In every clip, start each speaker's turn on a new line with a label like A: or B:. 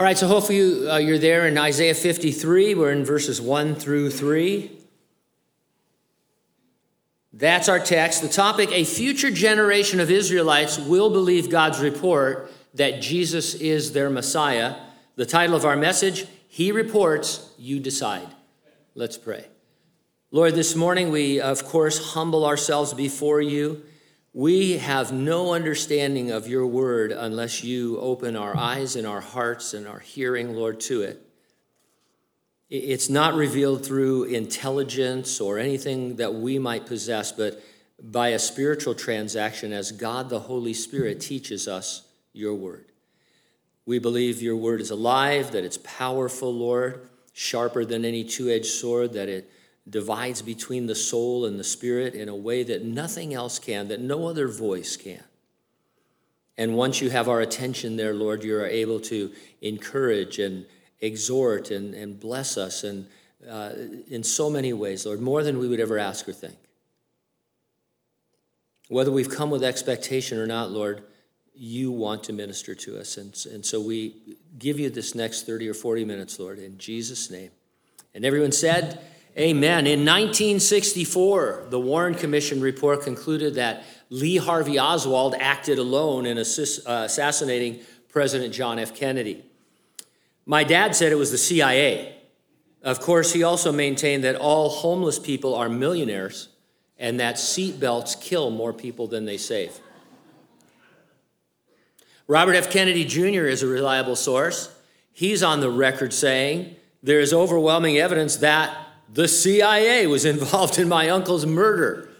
A: All right, so hopefully you, uh, you're there in Isaiah 53. We're in verses 1 through 3. That's our text. The topic A future generation of Israelites will believe God's report that Jesus is their Messiah. The title of our message He reports, you decide. Let's pray. Lord, this morning we, of course, humble ourselves before you. We have no understanding of your word unless you open our eyes and our hearts and our hearing, Lord, to it. It's not revealed through intelligence or anything that we might possess, but by a spiritual transaction as God the Holy Spirit teaches us your word. We believe your word is alive, that it's powerful, Lord, sharper than any two edged sword, that it divides between the soul and the spirit in a way that nothing else can, that no other voice can. And once you have our attention there, Lord, you are able to encourage and exhort and, and bless us and uh, in so many ways, Lord, more than we would ever ask or think. Whether we've come with expectation or not, Lord, you want to minister to us. And, and so we give you this next 30 or 40 minutes, Lord, in Jesus' name. And everyone said, Amen. In 1964, the Warren Commission report concluded that Lee Harvey Oswald acted alone in assist, uh, assassinating President John F. Kennedy. My dad said it was the CIA. Of course, he also maintained that all homeless people are millionaires and that seatbelts kill more people than they save. Robert F. Kennedy Jr. is a reliable source. He's on the record saying there is overwhelming evidence that the CIA was involved in my uncle's murder.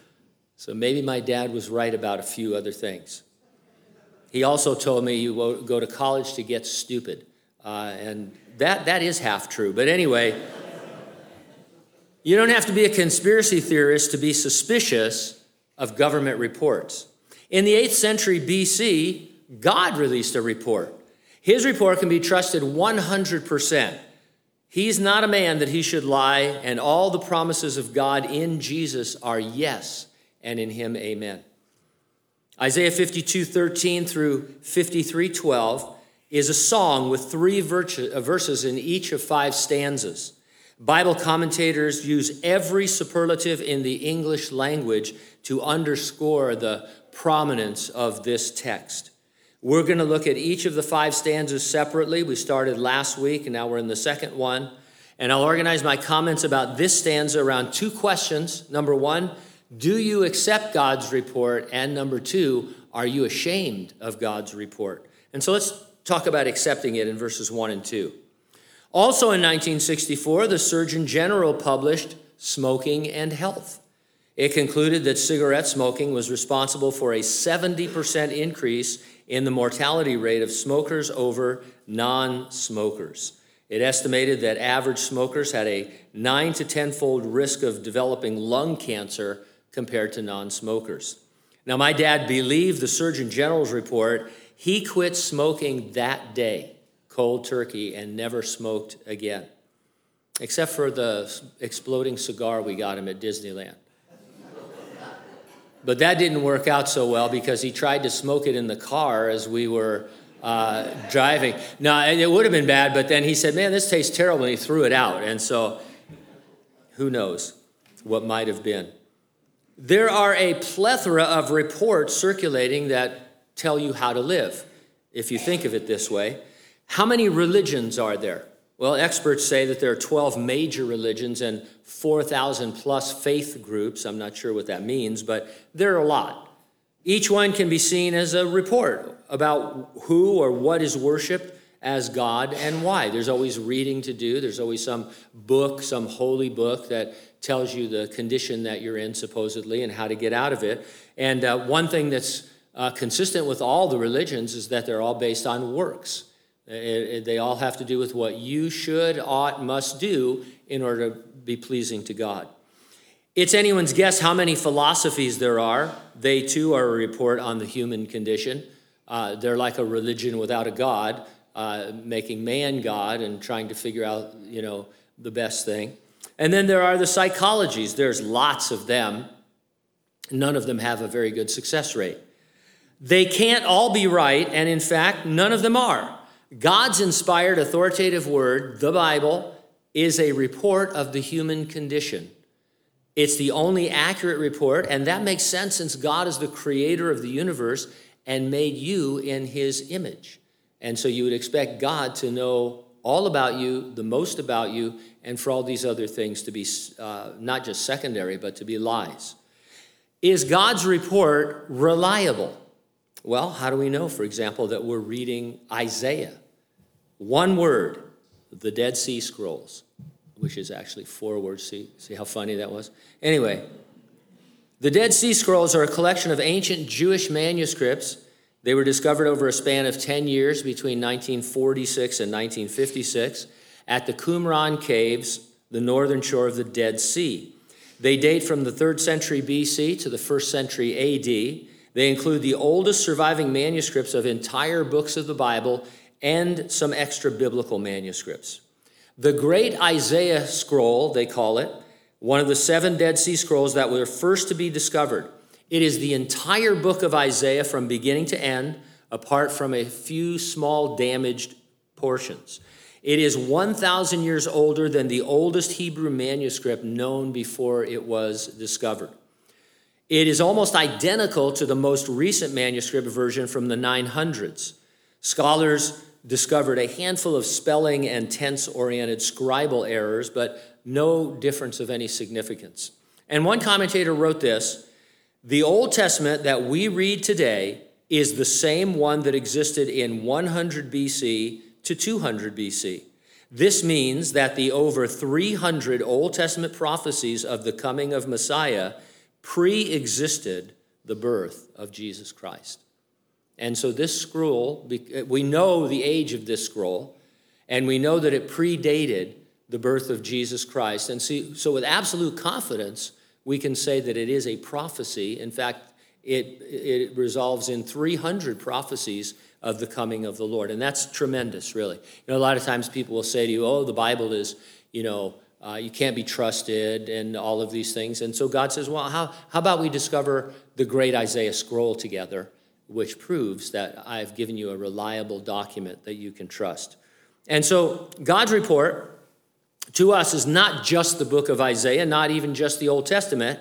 A: So maybe my dad was right about a few other things. He also told me you go to college to get stupid. Uh, and that, that is half true. But anyway, you don't have to be a conspiracy theorist to be suspicious of government reports. In the 8th century BC, God released a report. His report can be trusted 100%. He's not a man that he should lie, and all the promises of God in Jesus are yes, and in him, amen. Isaiah 52 13 through 53 12 is a song with three uh, verses in each of five stanzas. Bible commentators use every superlative in the English language to underscore the prominence of this text. We're going to look at each of the five stanzas separately. We started last week, and now we're in the second one. And I'll organize my comments about this stanza around two questions. Number one, do you accept God's report? And number two, are you ashamed of God's report? And so let's talk about accepting it in verses 1 and 2. Also in 1964, the Surgeon General published Smoking and Health. It concluded that cigarette smoking was responsible for a 70% increase in the mortality rate of smokers over non smokers. It estimated that average smokers had a 9 to 10 fold risk of developing lung cancer compared to non smokers. Now, my dad believed the Surgeon General's report. He quit smoking that day, cold turkey, and never smoked again, except for the exploding cigar we got him at Disneyland. But that didn't work out so well because he tried to smoke it in the car as we were uh, driving. No, it would have been bad, but then he said, Man, this tastes terrible, and he threw it out. And so, who knows what might have been. There are a plethora of reports circulating that tell you how to live, if you think of it this way. How many religions are there? Well, experts say that there are 12 major religions and 4,000 plus faith groups. I'm not sure what that means, but there are a lot. Each one can be seen as a report about who or what is worshiped as God and why. There's always reading to do, there's always some book, some holy book that tells you the condition that you're in, supposedly, and how to get out of it. And uh, one thing that's uh, consistent with all the religions is that they're all based on works. It, it, they all have to do with what you should, ought, must do in order to be pleasing to God. It's anyone's guess how many philosophies there are. They too are a report on the human condition. Uh, they're like a religion without a God, uh, making man God and trying to figure out, you know, the best thing. And then there are the psychologies. There's lots of them. None of them have a very good success rate. They can't all be right, and in fact, none of them are. God's inspired authoritative word, the Bible, is a report of the human condition. It's the only accurate report, and that makes sense since God is the creator of the universe and made you in his image. And so you would expect God to know all about you, the most about you, and for all these other things to be uh, not just secondary, but to be lies. Is God's report reliable? Well, how do we know, for example, that we're reading Isaiah? One word, the Dead Sea Scrolls, which is actually four words. See, see how funny that was? Anyway, the Dead Sea Scrolls are a collection of ancient Jewish manuscripts. They were discovered over a span of 10 years between 1946 and 1956 at the Qumran Caves, the northern shore of the Dead Sea. They date from the 3rd century BC to the 1st century AD. They include the oldest surviving manuscripts of entire books of the Bible and some extra biblical manuscripts. The Great Isaiah Scroll, they call it, one of the seven Dead Sea Scrolls that were first to be discovered. It is the entire book of Isaiah from beginning to end, apart from a few small damaged portions. It is 1,000 years older than the oldest Hebrew manuscript known before it was discovered. It is almost identical to the most recent manuscript version from the 900s. Scholars discovered a handful of spelling and tense oriented scribal errors, but no difference of any significance. And one commentator wrote this The Old Testament that we read today is the same one that existed in 100 BC to 200 BC. This means that the over 300 Old Testament prophecies of the coming of Messiah pre existed the birth of Jesus Christ. And so, this scroll, we know the age of this scroll, and we know that it predated the birth of Jesus Christ. And see, so, with absolute confidence, we can say that it is a prophecy. In fact, it, it resolves in 300 prophecies of the coming of the Lord. And that's tremendous, really. You know, a lot of times people will say to you, oh, the Bible is, you know, uh, you can't be trusted and all of these things. And so God says, well, how, how about we discover the great Isaiah scroll together, which proves that I've given you a reliable document that you can trust. And so God's report to us is not just the book of Isaiah, not even just the Old Testament.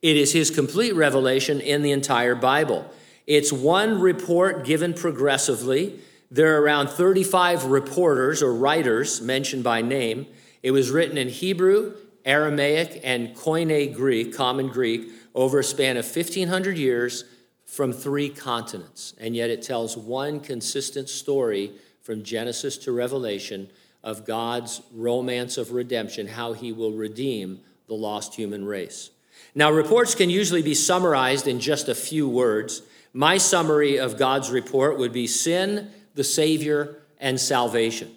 A: It is his complete revelation in the entire Bible. It's one report given progressively. There are around 35 reporters or writers mentioned by name. It was written in Hebrew, Aramaic, and Koine Greek, common Greek, over a span of 1,500 years from three continents. And yet it tells one consistent story from Genesis to Revelation of God's romance of redemption, how he will redeem the lost human race. Now, reports can usually be summarized in just a few words. My summary of God's report would be sin, the Savior, and salvation.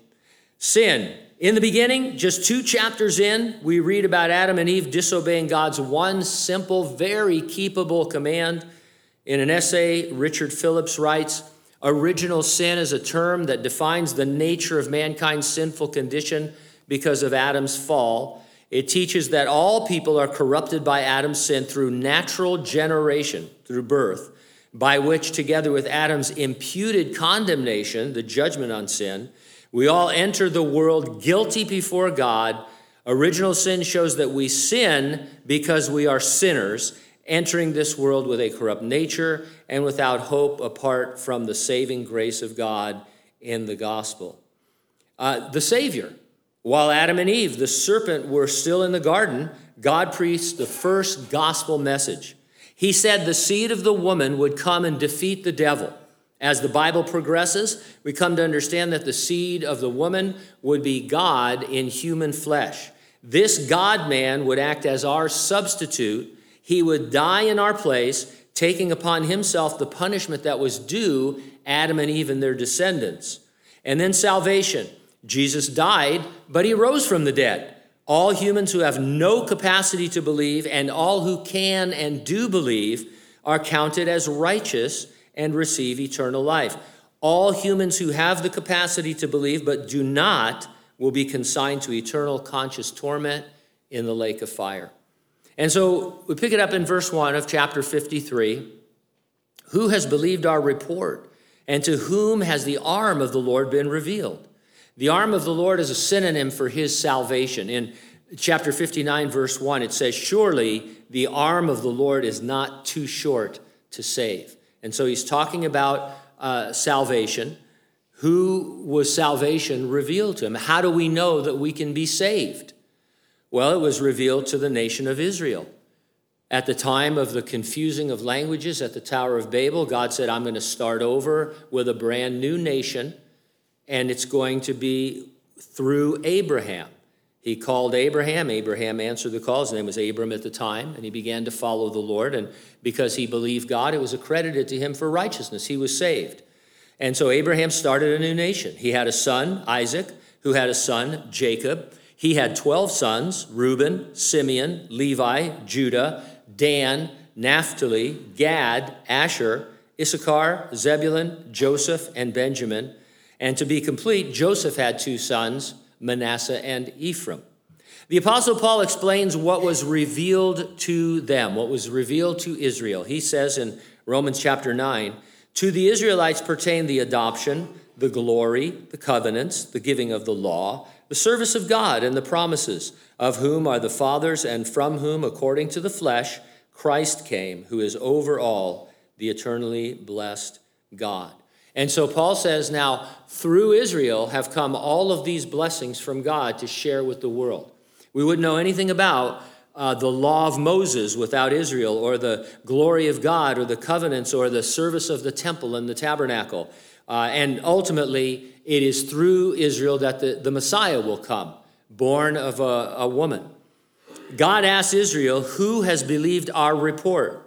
A: Sin. In the beginning, just two chapters in, we read about Adam and Eve disobeying God's one simple, very keepable command. In an essay, Richard Phillips writes Original sin is a term that defines the nature of mankind's sinful condition because of Adam's fall. It teaches that all people are corrupted by Adam's sin through natural generation, through birth by which, together with Adam's imputed condemnation, the judgment on sin, we all enter the world guilty before God. Original sin shows that we sin because we are sinners, entering this world with a corrupt nature and without hope apart from the saving grace of God in the gospel. Uh, the Savior, while Adam and Eve, the serpent, were still in the garden, God preached the first gospel message. He said the seed of the woman would come and defeat the devil. As the Bible progresses, we come to understand that the seed of the woman would be God in human flesh. This God man would act as our substitute. He would die in our place, taking upon himself the punishment that was due Adam and Eve and their descendants. And then salvation. Jesus died, but he rose from the dead all humans who have no capacity to believe and all who can and do believe are counted as righteous and receive eternal life. All humans who have the capacity to believe but do not will be consigned to eternal conscious torment in the lake of fire. And so we pick it up in verse 1 of chapter 53. Who has believed our report? And to whom has the arm of the Lord been revealed? The arm of the Lord is a synonym for his salvation. In chapter 59, verse 1, it says, Surely the arm of the Lord is not too short to save. And so he's talking about uh, salvation. Who was salvation revealed to him? How do we know that we can be saved? Well, it was revealed to the nation of Israel. At the time of the confusing of languages at the Tower of Babel, God said, I'm going to start over with a brand new nation, and it's going to be through Abraham. He called Abraham. Abraham answered the call. His name was Abram at the time, and he began to follow the Lord. And because he believed God, it was accredited to him for righteousness. He was saved. And so Abraham started a new nation. He had a son, Isaac, who had a son, Jacob. He had 12 sons Reuben, Simeon, Levi, Judah, Dan, Naphtali, Gad, Asher, Issachar, Zebulun, Joseph, and Benjamin. And to be complete, Joseph had two sons, Manasseh and Ephraim. The Apostle Paul explains what was revealed to them, what was revealed to Israel. He says in Romans chapter 9 To the Israelites pertain the adoption, the glory, the covenants, the giving of the law, the service of God, and the promises of whom are the fathers, and from whom, according to the flesh, Christ came, who is over all, the eternally blessed God. And so Paul says, now through Israel have come all of these blessings from God to share with the world. We wouldn't know anything about uh, the law of Moses without Israel, or the glory of God, or the covenants, or the service of the temple and the tabernacle. Uh, and ultimately, it is through Israel that the, the Messiah will come born of a, a woman. God asked Israel, Who has believed our report?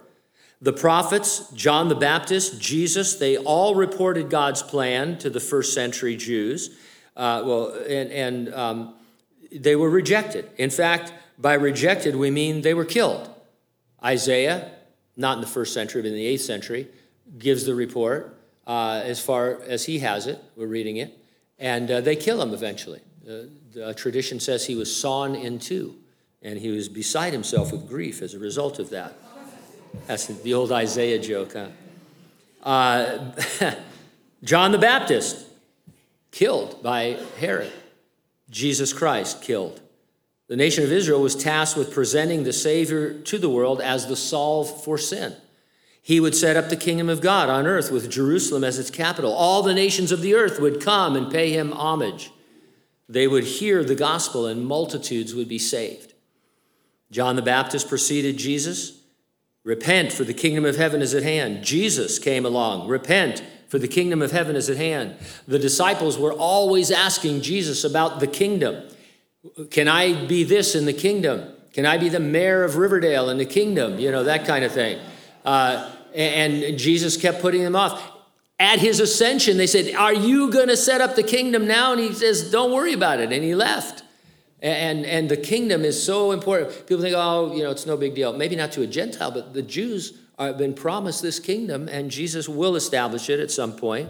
A: The prophets, John the Baptist, Jesus, they all reported God's plan to the first century Jews. Uh, well, and, and um, they were rejected. In fact, by rejected, we mean they were killed. Isaiah, not in the first century, but in the eighth century, gives the report uh, as far as he has it. We're reading it. And uh, they kill him eventually. Uh, the tradition says he was sawn in two, and he was beside himself with grief as a result of that. That's the old Isaiah joke, huh? Uh, John the Baptist, killed by Herod. Jesus Christ, killed. The nation of Israel was tasked with presenting the Savior to the world as the solve for sin. He would set up the kingdom of God on earth with Jerusalem as its capital. All the nations of the earth would come and pay him homage they would hear the gospel and multitudes would be saved. John the Baptist preceded Jesus. Repent, for the kingdom of heaven is at hand. Jesus came along. Repent, for the kingdom of heaven is at hand. The disciples were always asking Jesus about the kingdom. Can I be this in the kingdom? Can I be the mayor of Riverdale in the kingdom? You know, that kind of thing. Uh, and Jesus kept putting them off at his ascension, they said, Are you going to set up the kingdom now? And he says, Don't worry about it. And he left. And, and the kingdom is so important. People think, oh, you know, it's no big deal. Maybe not to a Gentile, but the Jews have been promised this kingdom, and Jesus will establish it at some point.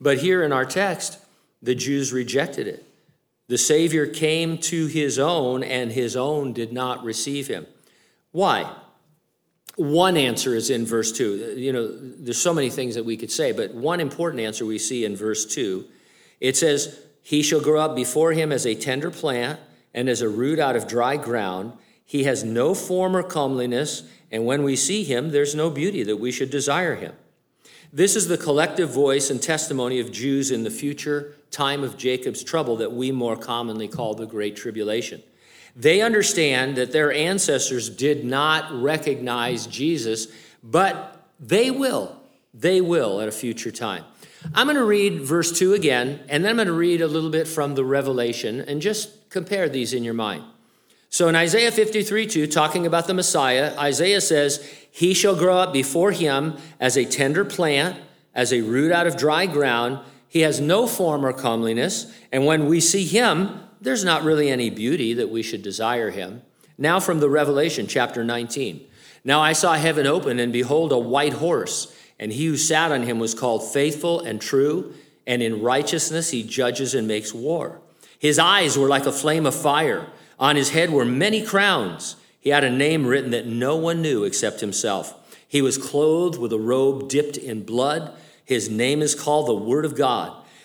A: But here in our text, the Jews rejected it. The Savior came to his own, and his own did not receive him. Why? One answer is in verse 2. You know, there's so many things that we could say, but one important answer we see in verse 2. It says, He shall grow up before him as a tender plant and as a root out of dry ground. He has no form or comeliness, and when we see him, there's no beauty that we should desire him. This is the collective voice and testimony of Jews in the future time of Jacob's trouble that we more commonly call the Great Tribulation. They understand that their ancestors did not recognize Jesus, but they will. They will at a future time. I'm going to read verse 2 again, and then I'm going to read a little bit from the Revelation and just compare these in your mind. So in Isaiah 53 2, talking about the Messiah, Isaiah says, He shall grow up before him as a tender plant, as a root out of dry ground. He has no form or comeliness, and when we see him, there's not really any beauty that we should desire him. Now, from the Revelation, chapter 19. Now I saw heaven open, and behold, a white horse, and he who sat on him was called faithful and true, and in righteousness he judges and makes war. His eyes were like a flame of fire. On his head were many crowns. He had a name written that no one knew except himself. He was clothed with a robe dipped in blood. His name is called the Word of God.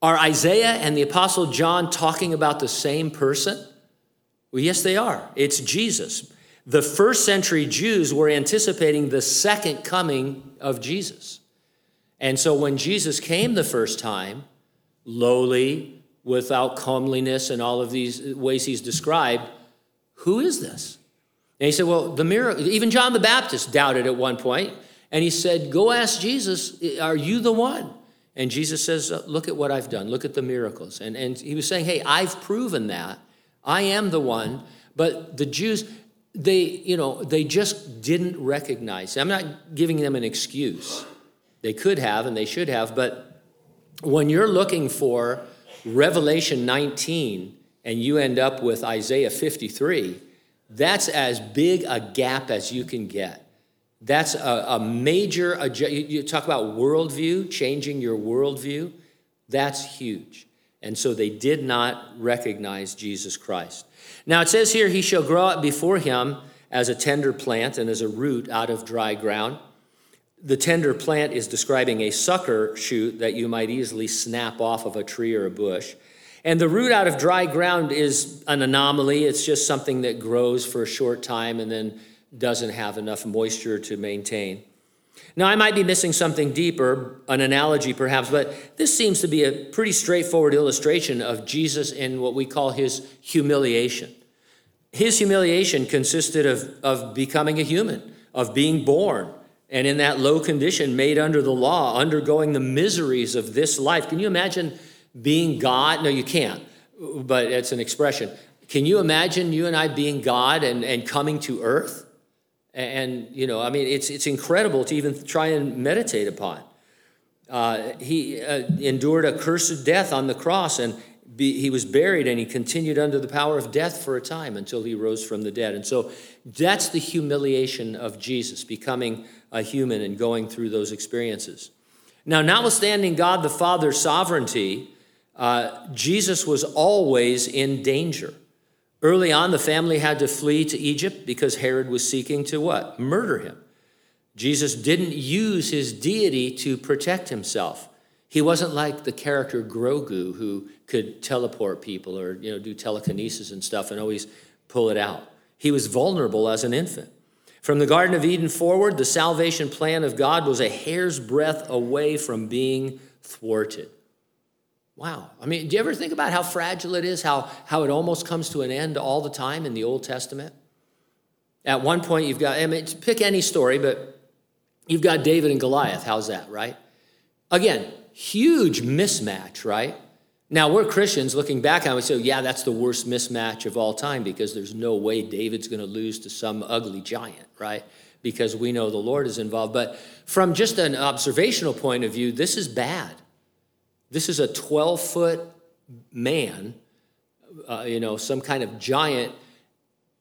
A: Are Isaiah and the Apostle John talking about the same person? Well, yes, they are. It's Jesus. The first century Jews were anticipating the second coming of Jesus. And so when Jesus came the first time, lowly, without comeliness, and all of these ways he's described, who is this? And he said, Well, the miracle, even John the Baptist doubted at one point, and he said, Go ask Jesus, are you the one? And Jesus says, uh, Look at what I've done. Look at the miracles. And, and he was saying, Hey, I've proven that. I am the one. But the Jews, they, you know, they just didn't recognize. I'm not giving them an excuse. They could have and they should have. But when you're looking for Revelation 19 and you end up with Isaiah 53, that's as big a gap as you can get. That's a, a major, you talk about worldview, changing your worldview. That's huge. And so they did not recognize Jesus Christ. Now it says here, he shall grow up before him as a tender plant and as a root out of dry ground. The tender plant is describing a sucker shoot that you might easily snap off of a tree or a bush. And the root out of dry ground is an anomaly. It's just something that grows for a short time and then doesn't have enough moisture to maintain. Now, I might be missing something deeper, an analogy perhaps, but this seems to be a pretty straightforward illustration of Jesus in what we call his humiliation. His humiliation consisted of, of becoming a human, of being born, and in that low condition, made under the law, undergoing the miseries of this life. Can you imagine being God? No, you can't, but it's an expression. Can you imagine you and I being God and, and coming to earth? And, you know, I mean, it's, it's incredible to even try and meditate upon. Uh, he uh, endured a cursed death on the cross and be, he was buried and he continued under the power of death for a time until he rose from the dead. And so that's the humiliation of Jesus, becoming a human and going through those experiences. Now, notwithstanding God the Father's sovereignty, uh, Jesus was always in danger. Early on, the family had to flee to Egypt because Herod was seeking to what? Murder him. Jesus didn't use his deity to protect himself. He wasn't like the character Grogu who could teleport people or you know do telekinesis and stuff and always pull it out. He was vulnerable as an infant. From the Garden of Eden forward, the salvation plan of God was a hair's breadth away from being thwarted. Wow. I mean, do you ever think about how fragile it is, how, how it almost comes to an end all the time in the Old Testament? At one point, you've got, I mean, pick any story, but you've got David and Goliath. How's that, right? Again, huge mismatch, right? Now, we're Christians looking back on it, we say, yeah, that's the worst mismatch of all time because there's no way David's going to lose to some ugly giant, right? Because we know the Lord is involved. But from just an observational point of view, this is bad. This is a 12 foot man, uh, you know, some kind of giant,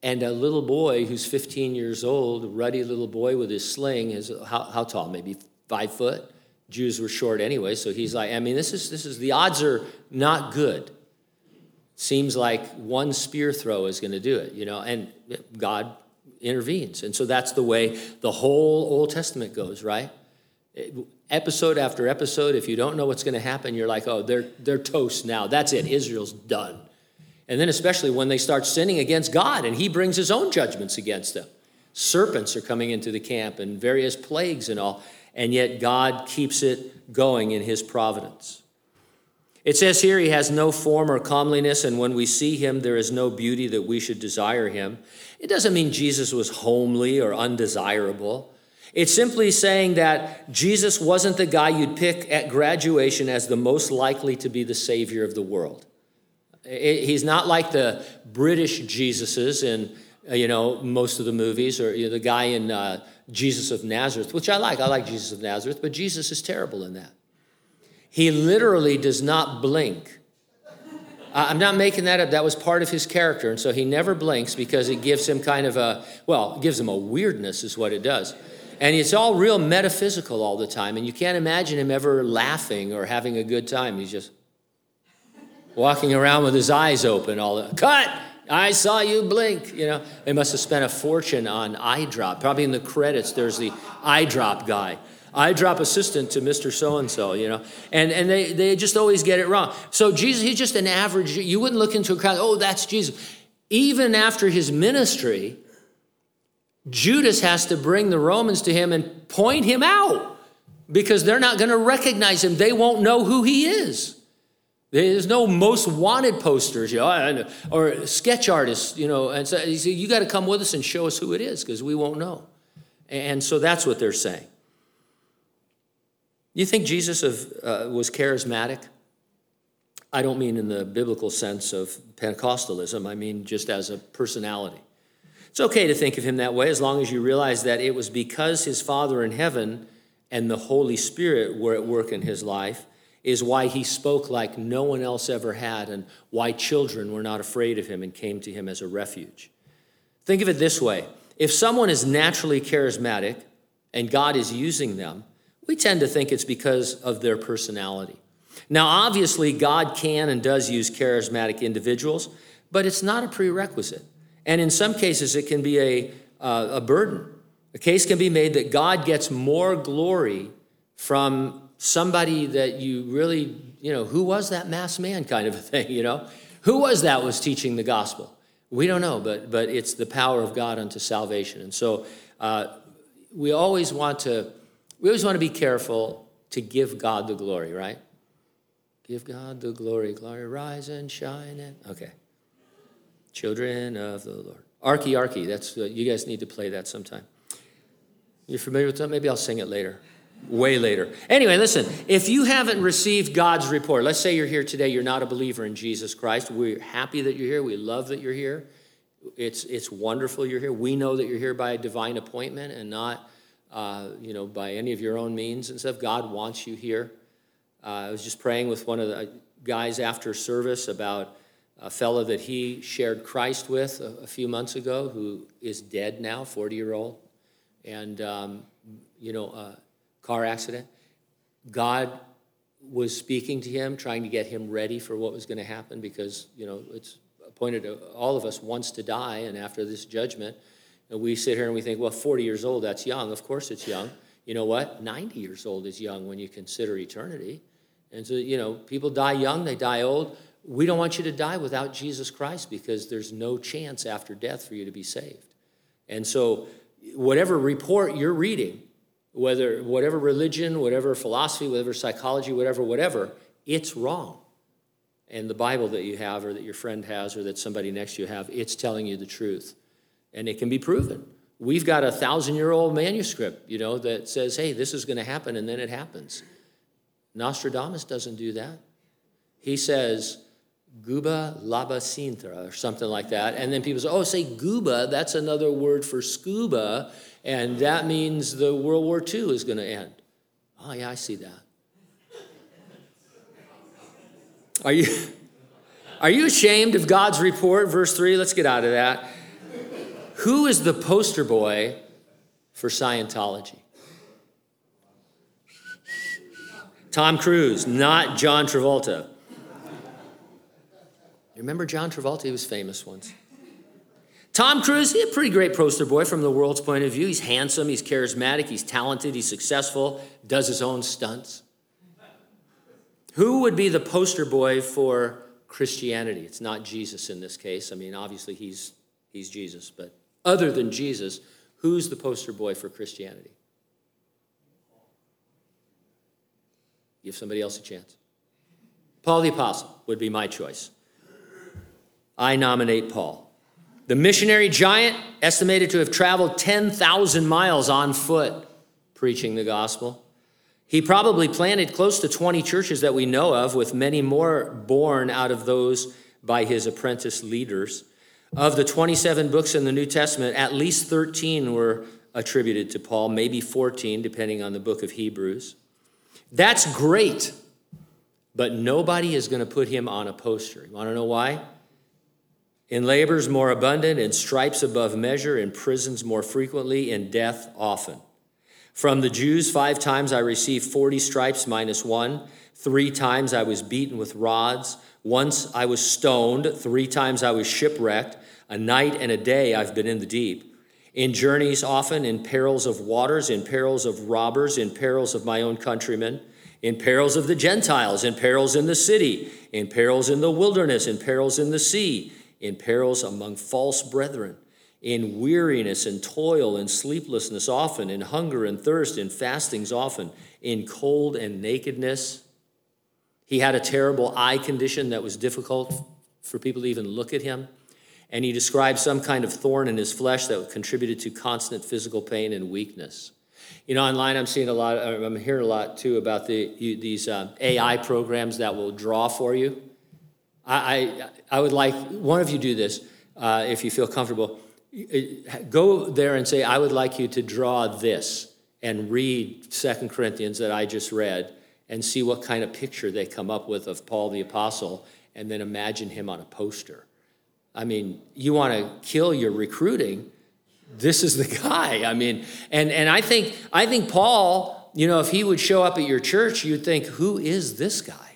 A: and a little boy who's 15 years old, ruddy little boy with his sling, is how, how tall? Maybe five foot. Jews were short anyway, so he's like, I mean, this is this is the odds are not good. Seems like one spear throw is going to do it, you know, and God intervenes, and so that's the way the whole Old Testament goes, right? Episode after episode, if you don't know what's going to happen, you're like, oh, they're, they're toast now. That's it. Israel's done. And then, especially when they start sinning against God and He brings His own judgments against them. Serpents are coming into the camp and various plagues and all. And yet, God keeps it going in His providence. It says here, He has no form or comeliness, and when we see Him, there is no beauty that we should desire Him. It doesn't mean Jesus was homely or undesirable. It's simply saying that Jesus wasn't the guy you'd pick at graduation as the most likely to be the Savior of the world. He's not like the British Jesuses in uh, you know most of the movies, or you know, the guy in uh, Jesus of Nazareth, which I like. I like Jesus of Nazareth, but Jesus is terrible in that. He literally does not blink I'm not making that up. That was part of his character. And so he never blinks because it gives him kind of a, well, it gives him a weirdness, is what it does. And it's all real metaphysical all the time. And you can't imagine him ever laughing or having a good time. He's just walking around with his eyes open all the cut! I saw you blink you know? They must have spent a fortune on eye drop. Probably in the credits there's the eye drop guy. Eye drop assistant to mr so and so you know? And and they they just always get it wrong. So jesus he's just an average you wouldn't look into a crowd oh that's jesus. Even after his ministry judas has to bring the romans to him and point him out because they're not going to recognize him they won't know who he is there's no most wanted posters, you know, or sketch artists, you know, and so you got to come with us and show us who it is because we won't know. And so that's what they're saying. You think Jesus of, uh, was charismatic? I don't mean in the biblical sense of Pentecostalism, I mean just as a personality. It's okay to think of him that way as long as you realize that it was because his Father in heaven and the Holy Spirit were at work in his life is why he spoke like no one else ever had and why children were not afraid of him and came to him as a refuge. Think of it this way if someone is naturally charismatic and God is using them, we tend to think it's because of their personality. Now, obviously, God can and does use charismatic individuals, but it's not a prerequisite. And in some cases, it can be a, uh, a burden. A case can be made that God gets more glory from somebody that you really, you know, who was that mass man kind of a thing, you know? Who was that was teaching the gospel? We don't know, but, but it's the power of God unto salvation. And so uh, we always want to, we always want to be careful to give God the glory, right? Give God the glory, glory, rise and shine. And, okay. Children of the Lord. Arky, Arky, that's, uh, you guys need to play that sometime. You're familiar with that? Maybe I'll sing it later way later. Anyway, listen, if you haven't received God's report, let's say you're here today, you're not a believer in Jesus Christ. We're happy that you're here. We love that you're here. It's, it's wonderful you're here. We know that you're here by a divine appointment and not, uh, you know, by any of your own means and stuff. God wants you here. Uh, I was just praying with one of the guys after service about a fellow that he shared Christ with a, a few months ago who is dead now, 40 year old. And, um, you know, uh, car accident. God was speaking to him, trying to get him ready for what was going to happen because, you know, it's appointed to all of us once to die, and after this judgment, and we sit here and we think, well, 40 years old, that's young. Of course it's young. You know what? 90 years old is young when you consider eternity. And so, you know, people die young, they die old. We don't want you to die without Jesus Christ because there's no chance after death for you to be saved. And so, whatever report you're reading, whether whatever religion, whatever philosophy, whatever psychology, whatever, whatever, it's wrong. And the Bible that you have, or that your friend has, or that somebody next to you have, it's telling you the truth. And it can be proven. We've got a thousand year old manuscript, you know, that says, hey, this is going to happen, and then it happens. Nostradamus doesn't do that. He says, Guba Laba Sintra, or something like that. And then people say, oh, say Guba, that's another word for scuba and that means the World War II is going to end. Oh, yeah, I see that. Are you, are you ashamed of God's report? Verse 3, let's get out of that. Who is the poster boy for Scientology? Tom Cruise, not John Travolta. Remember John Travolta? He was famous once. Tom Cruise, he's a pretty great poster boy from the world's point of view. He's handsome, he's charismatic, he's talented, he's successful, does his own stunts. Who would be the poster boy for Christianity? It's not Jesus in this case. I mean, obviously he's, he's Jesus, but other than Jesus, who's the poster boy for Christianity? Give somebody else a chance. Paul the Apostle would be my choice. I nominate Paul. The missionary giant, estimated to have traveled 10,000 miles on foot preaching the gospel. He probably planted close to 20 churches that we know of, with many more born out of those by his apprentice leaders. Of the 27 books in the New Testament, at least 13 were attributed to Paul, maybe 14, depending on the book of Hebrews. That's great. but nobody is going to put him on a poster. You want to know why? In labors more abundant, in stripes above measure, in prisons more frequently, in death often. From the Jews, five times I received 40 stripes minus one. Three times I was beaten with rods. Once I was stoned. Three times I was shipwrecked. A night and a day I've been in the deep. In journeys often, in perils of waters, in perils of robbers, in perils of my own countrymen, in perils of the Gentiles, in perils in the city, in perils in the wilderness, in perils in the sea in perils among false brethren, in weariness and toil and sleeplessness often, in hunger and thirst, in fastings often, in cold and nakedness. He had a terrible eye condition that was difficult for people to even look at him. And he described some kind of thorn in his flesh that contributed to constant physical pain and weakness. You know, online I'm seeing a lot, I'm hearing a lot too about the, these uh, AI programs that will draw for you. I, I, I would like one of you do this uh, if you feel comfortable. Go there and say, I would like you to draw this and read Second Corinthians that I just read and see what kind of picture they come up with of Paul the Apostle and then imagine him on a poster. I mean, you want to kill your recruiting. This is the guy. I mean, and, and I think I think Paul, you know, if he would show up at your church, you'd think, who is this guy?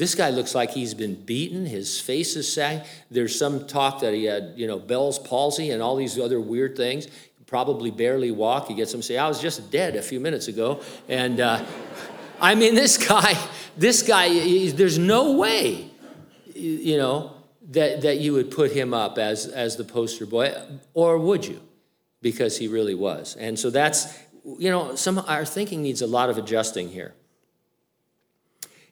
A: This guy looks like he's been beaten. His face is sagged. There's some talk that he had, you know, Bell's palsy and all these other weird things. Probably barely walk. You get some say, I was just dead a few minutes ago. And uh, I mean, this guy, this guy, there's no way, you know, that, that you would put him up as, as the poster boy, or would you? Because he really was. And so that's, you know, some our thinking needs a lot of adjusting here.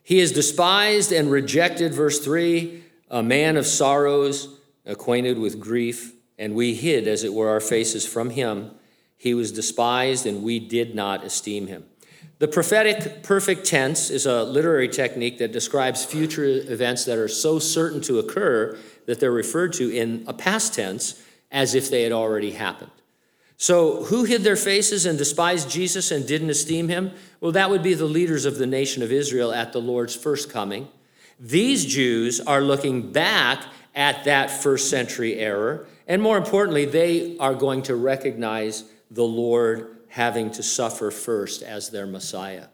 A: He is despised and rejected, verse 3, a man of sorrows, acquainted with grief, and we hid, as it were, our faces from him. He was despised, and we did not esteem him. The prophetic perfect tense is a literary technique that describes future events that are so certain to occur that they're referred to in a past tense as if they had already happened. So, who hid their faces and despised Jesus and didn't esteem him? Well, that would be the leaders of the nation of Israel at the Lord's first coming. These Jews are looking back at that first century error, and more importantly, they are going to recognize the Lord having to suffer first as their Messiah.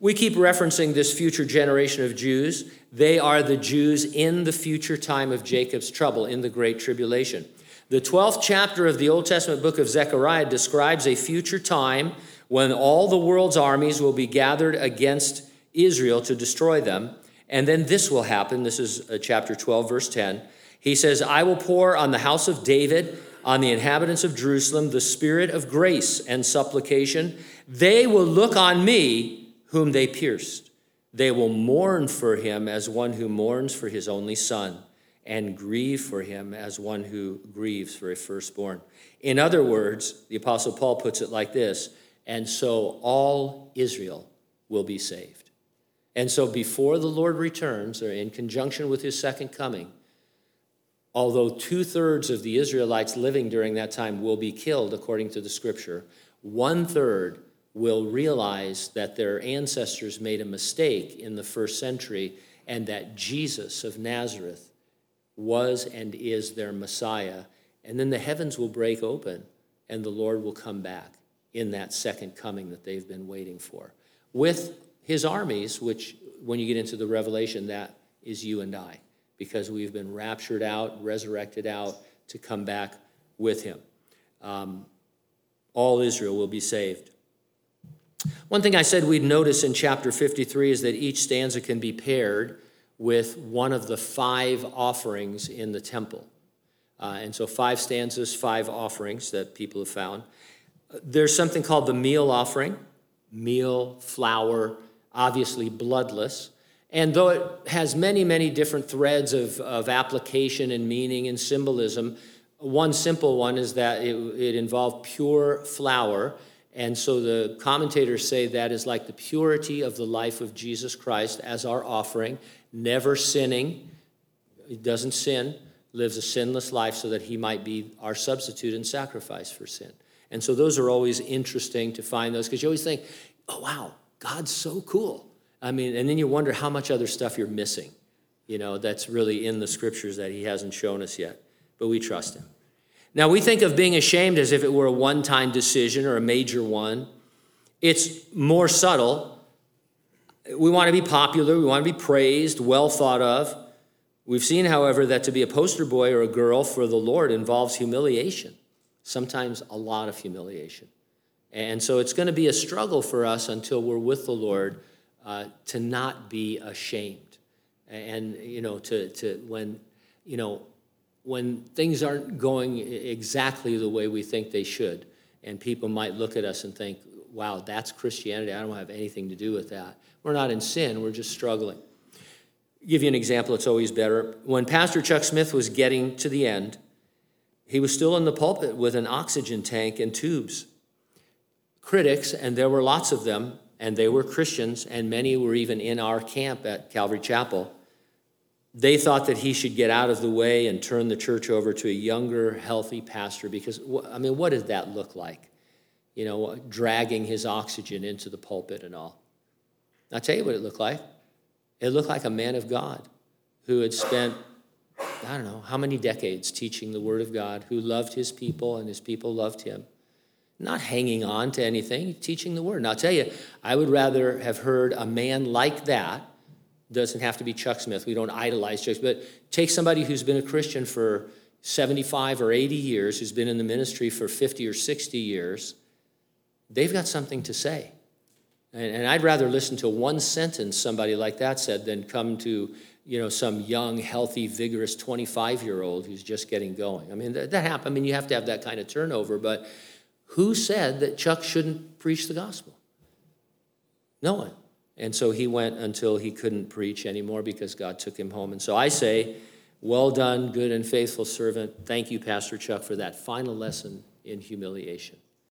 A: We keep referencing this future generation of Jews. They are the Jews in the future time of Jacob's trouble, in the Great Tribulation. The 12th chapter of the Old Testament book of Zechariah describes a future time when all the world's armies will be gathered against Israel to destroy them. And then this will happen. This is uh, chapter 12, verse 10. He says, I will pour on the house of David, on the inhabitants of Jerusalem, the spirit of grace and supplication. They will look on me, whom they pierced. They will mourn for him as one who mourns for his only son and grieve for him as one who grieves for a firstborn. In other words, the Apostle Paul puts it like this and so all Israel will be saved. And so before the Lord returns, or in conjunction with his second coming, although two thirds of the Israelites living during that time will be killed, according to the scripture, one third will realize that their ancestors made a mistake in the first century and that Jesus of Nazareth was and is their Messiah. And then the heavens will break open and the Lord will come back in that second coming that they've been waiting for with his armies, which, when you get into the revelation, that is you and I, because we've been raptured out, resurrected out to come back with him. Um, all Israel will be saved. One thing I said we'd notice in chapter 53 is that each stanza can be paired with one of the five offerings in the temple. Uh, and so, five stanzas, five offerings that people have found. There's something called the meal offering meal, flour, obviously bloodless. And though it has many, many different threads of, of application and meaning and symbolism, one simple one is that it, it involved pure flour. And so the commentators say that is like the purity of the life of Jesus Christ as our offering never sinning, he doesn't sin, lives a sinless life so that he might be our substitute and sacrifice for sin. And so those are always interesting to find those because you always think, oh, wow, God's so cool. I mean, and then you wonder how much other stuff you're missing, you know, that's really in the scriptures that he hasn't shown us yet. But we trust him. Now, we think of being ashamed as if it were a one time decision or a major one. It's more subtle. We want to be popular, we want to be praised, well thought of. We've seen, however, that to be a poster boy or a girl for the Lord involves humiliation, sometimes a lot of humiliation. And so it's going to be a struggle for us until we're with the Lord uh, to not be ashamed. And, you know, to, to when, you know, when things aren't going exactly the way we think they should, and people might look at us and think, wow, that's Christianity. I don't have anything to do with that. We're not in sin, we're just struggling. give you an example, it's always better. When Pastor Chuck Smith was getting to the end, he was still in the pulpit with an oxygen tank and tubes. Critics, and there were lots of them, and they were Christians, and many were even in our camp at Calvary Chapel. They thought that he should get out of the way and turn the church over to a younger, healthy pastor because, I mean, what did that look like? You know, dragging his oxygen into the pulpit and all. I'll tell you what it looked like. It looked like a man of God who had spent, I don't know, how many decades teaching the Word of God, who loved his people and his people loved him not hanging on to anything, teaching the word. And I'll tell you, I would rather have heard a man like that, doesn't have to be Chuck Smith, we don't idolize Chuck, but take somebody who's been a Christian for 75 or 80 years, who's been in the ministry for 50 or 60 years, they've got something to say. And, and I'd rather listen to one sentence somebody like that said than come to you know, some young, healthy, vigorous 25 year old who's just getting going. I mean, that, that happens. I mean, you have to have that kind of turnover, but who said that Chuck shouldn't preach the gospel? No one. And so he went until he couldn't preach anymore because God took him home. And so I say, well done, good and faithful servant. Thank you, Pastor Chuck, for that final lesson in humiliation.